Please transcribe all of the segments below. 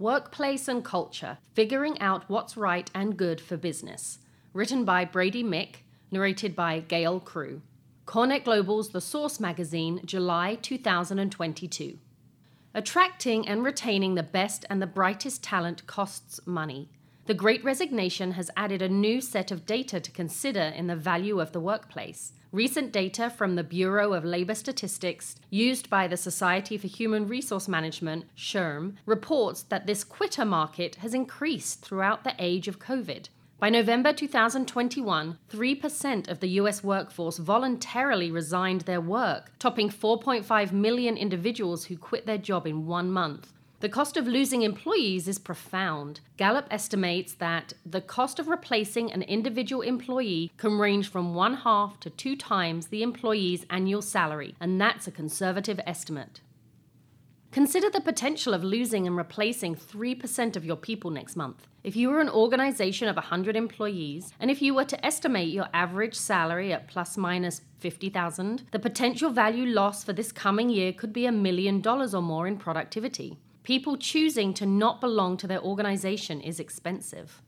Workplace and Culture Figuring Out What's Right and Good for Business. Written by Brady Mick, narrated by Gail Crew. CoreNet Global's The Source magazine, July 2022. Attracting and retaining the best and the brightest talent costs money. The Great Resignation has added a new set of data to consider in the value of the workplace. Recent data from the Bureau of Labor Statistics, used by the Society for Human Resource Management, SHRM, reports that this quitter market has increased throughout the age of COVID. By November 2021, 3% of the US workforce voluntarily resigned their work, topping 4.5 million individuals who quit their job in one month. The cost of losing employees is profound. Gallup estimates that the cost of replacing an individual employee can range from one half to two times the employee's annual salary, and that's a conservative estimate. Consider the potential of losing and replacing 3% of your people next month. If you were an organization of 100 employees, and if you were to estimate your average salary at plus minus 50,000, the potential value loss for this coming year could be a million dollars or more in productivity. People choosing to not belong to their organization is expensive.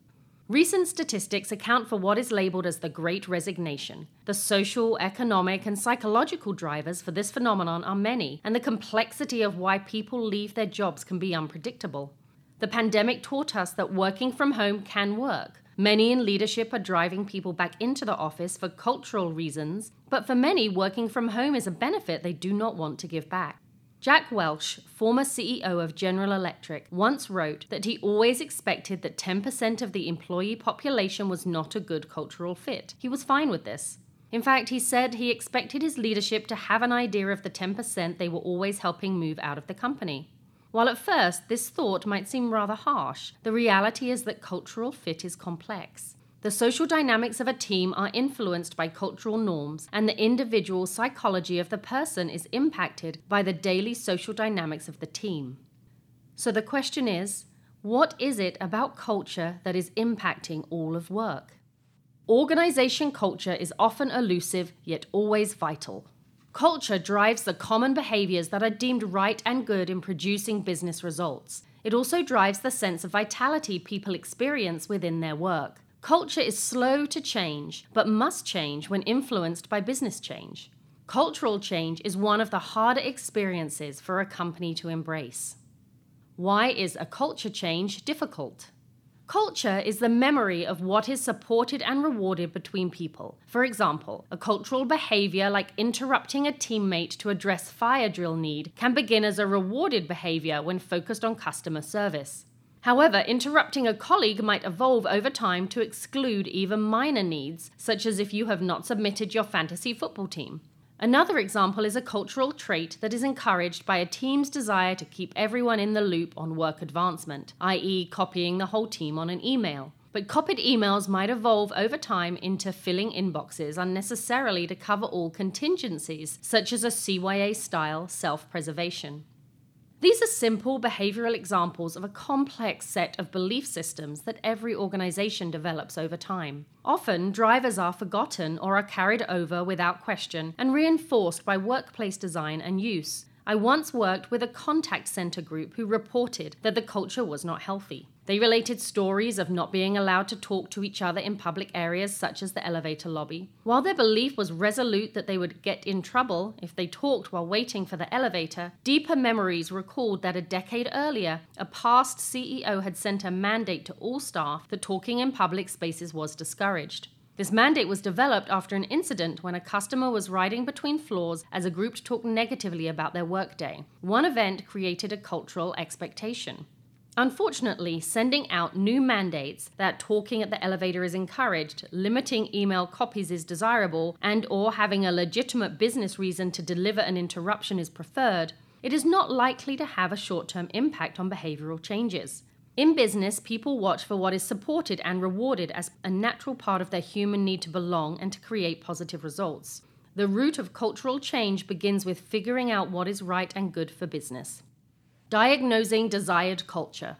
Recent statistics account for what is labeled as the Great Resignation. The social, economic, and psychological drivers for this phenomenon are many, and the complexity of why people leave their jobs can be unpredictable. The pandemic taught us that working from home can work. Many in leadership are driving people back into the office for cultural reasons, but for many, working from home is a benefit they do not want to give back. Jack Welch, former CEO of General Electric, once wrote that he always expected that 10% of the employee population was not a good cultural fit. He was fine with this. In fact, he said he expected his leadership to have an idea of the 10% they were always helping move out of the company. While at first this thought might seem rather harsh, the reality is that cultural fit is complex. The social dynamics of a team are influenced by cultural norms, and the individual psychology of the person is impacted by the daily social dynamics of the team. So the question is what is it about culture that is impacting all of work? Organization culture is often elusive, yet always vital. Culture drives the common behaviors that are deemed right and good in producing business results. It also drives the sense of vitality people experience within their work. Culture is slow to change, but must change when influenced by business change. Cultural change is one of the harder experiences for a company to embrace. Why is a culture change difficult? Culture is the memory of what is supported and rewarded between people. For example, a cultural behavior like interrupting a teammate to address fire drill need can begin as a rewarded behavior when focused on customer service. However, interrupting a colleague might evolve over time to exclude even minor needs, such as if you have not submitted your fantasy football team. Another example is a cultural trait that is encouraged by a team's desire to keep everyone in the loop on work advancement, i.e., copying the whole team on an email. But copied emails might evolve over time into filling inboxes unnecessarily to cover all contingencies, such as a CYA style self preservation. These are simple behavioral examples of a complex set of belief systems that every organization develops over time. Often, drivers are forgotten or are carried over without question and reinforced by workplace design and use. I once worked with a contact center group who reported that the culture was not healthy. They related stories of not being allowed to talk to each other in public areas such as the elevator lobby. While their belief was resolute that they would get in trouble if they talked while waiting for the elevator, deeper memories recalled that a decade earlier, a past CEO had sent a mandate to all staff that talking in public spaces was discouraged. This mandate was developed after an incident when a customer was riding between floors as a group talked negatively about their workday. One event created a cultural expectation. Unfortunately, sending out new mandates that talking at the elevator is encouraged, limiting email copies is desirable, and or having a legitimate business reason to deliver an interruption is preferred, it is not likely to have a short-term impact on behavioral changes. In business, people watch for what is supported and rewarded as a natural part of their human need to belong and to create positive results. The root of cultural change begins with figuring out what is right and good for business. Diagnosing desired culture.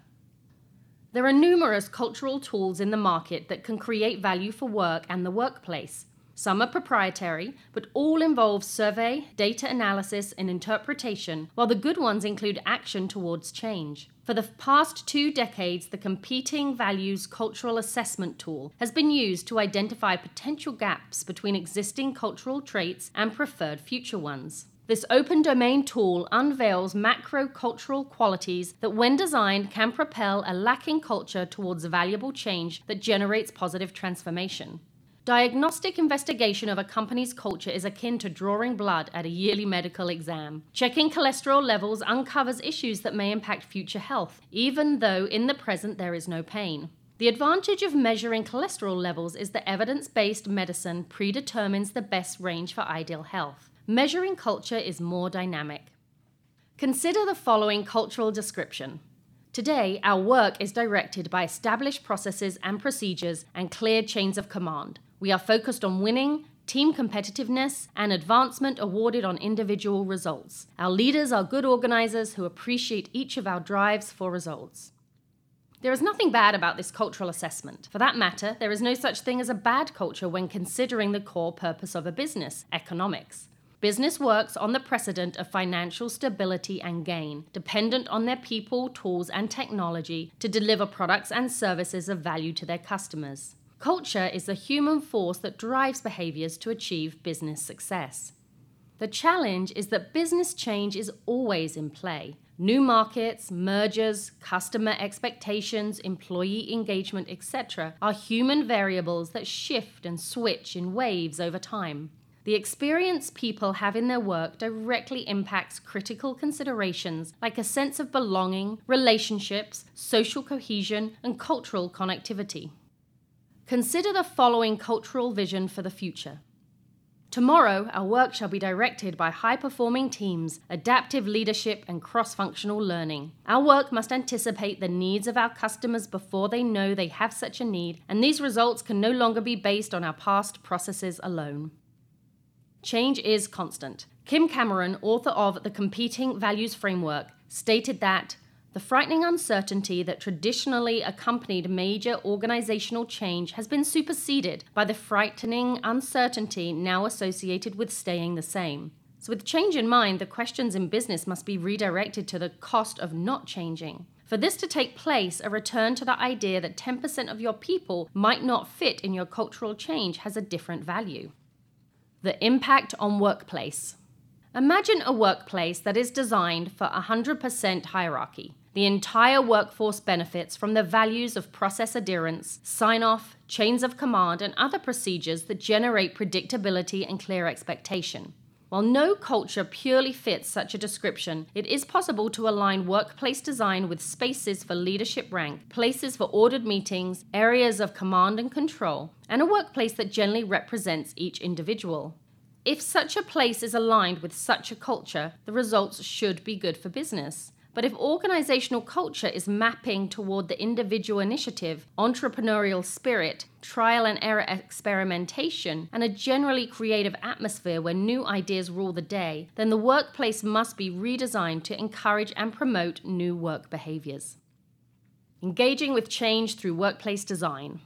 There are numerous cultural tools in the market that can create value for work and the workplace. Some are proprietary, but all involve survey, data analysis, and interpretation, while the good ones include action towards change. For the past two decades, the Competing Values Cultural Assessment tool has been used to identify potential gaps between existing cultural traits and preferred future ones. This open domain tool unveils macro cultural qualities that, when designed, can propel a lacking culture towards valuable change that generates positive transformation. Diagnostic investigation of a company's culture is akin to drawing blood at a yearly medical exam. Checking cholesterol levels uncovers issues that may impact future health, even though in the present there is no pain. The advantage of measuring cholesterol levels is that evidence based medicine predetermines the best range for ideal health. Measuring culture is more dynamic. Consider the following cultural description. Today, our work is directed by established processes and procedures and clear chains of command. We are focused on winning, team competitiveness, and advancement awarded on individual results. Our leaders are good organizers who appreciate each of our drives for results. There is nothing bad about this cultural assessment. For that matter, there is no such thing as a bad culture when considering the core purpose of a business economics. Business works on the precedent of financial stability and gain, dependent on their people, tools, and technology to deliver products and services of value to their customers. Culture is the human force that drives behaviors to achieve business success. The challenge is that business change is always in play. New markets, mergers, customer expectations, employee engagement, etc., are human variables that shift and switch in waves over time. The experience people have in their work directly impacts critical considerations like a sense of belonging, relationships, social cohesion, and cultural connectivity. Consider the following cultural vision for the future. Tomorrow, our work shall be directed by high performing teams, adaptive leadership, and cross functional learning. Our work must anticipate the needs of our customers before they know they have such a need, and these results can no longer be based on our past processes alone. Change is constant. Kim Cameron, author of The Competing Values Framework, stated that the frightening uncertainty that traditionally accompanied major organizational change has been superseded by the frightening uncertainty now associated with staying the same. So, with change in mind, the questions in business must be redirected to the cost of not changing. For this to take place, a return to the idea that 10% of your people might not fit in your cultural change has a different value. The impact on workplace. Imagine a workplace that is designed for 100% hierarchy. The entire workforce benefits from the values of process adherence, sign off, chains of command, and other procedures that generate predictability and clear expectation. While no culture purely fits such a description, it is possible to align workplace design with spaces for leadership rank, places for ordered meetings, areas of command and control, and a workplace that generally represents each individual. If such a place is aligned with such a culture, the results should be good for business. But if organizational culture is mapping toward the individual initiative, entrepreneurial spirit, trial and error experimentation, and a generally creative atmosphere where new ideas rule the day, then the workplace must be redesigned to encourage and promote new work behaviors. Engaging with change through workplace design.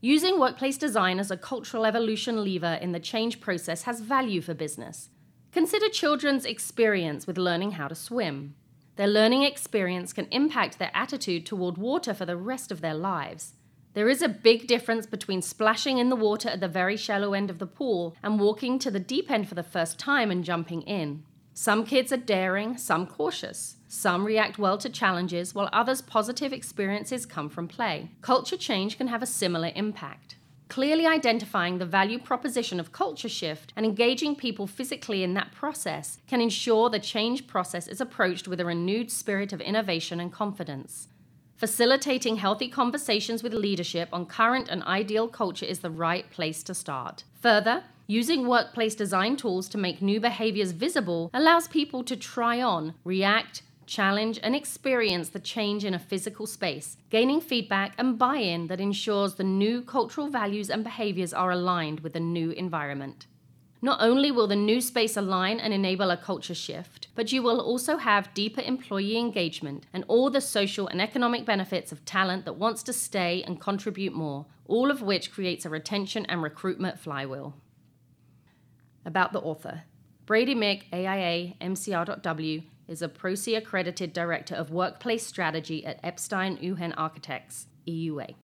Using workplace design as a cultural evolution lever in the change process has value for business. Consider children's experience with learning how to swim. Their learning experience can impact their attitude toward water for the rest of their lives. There is a big difference between splashing in the water at the very shallow end of the pool and walking to the deep end for the first time and jumping in. Some kids are daring, some cautious. Some react well to challenges, while others' positive experiences come from play. Culture change can have a similar impact. Clearly identifying the value proposition of culture shift and engaging people physically in that process can ensure the change process is approached with a renewed spirit of innovation and confidence. Facilitating healthy conversations with leadership on current and ideal culture is the right place to start. Further, using workplace design tools to make new behaviors visible allows people to try on, react, challenge, and experience the change in a physical space, gaining feedback and buy in that ensures the new cultural values and behaviors are aligned with the new environment. Not only will the new space align and enable a culture shift, but you will also have deeper employee engagement and all the social and economic benefits of talent that wants to stay and contribute more, all of which creates a retention and recruitment flywheel. About the author Brady Mick, AIA, MCR.W, is a Prosci accredited director of workplace strategy at Epstein Uhen Architects, EUA.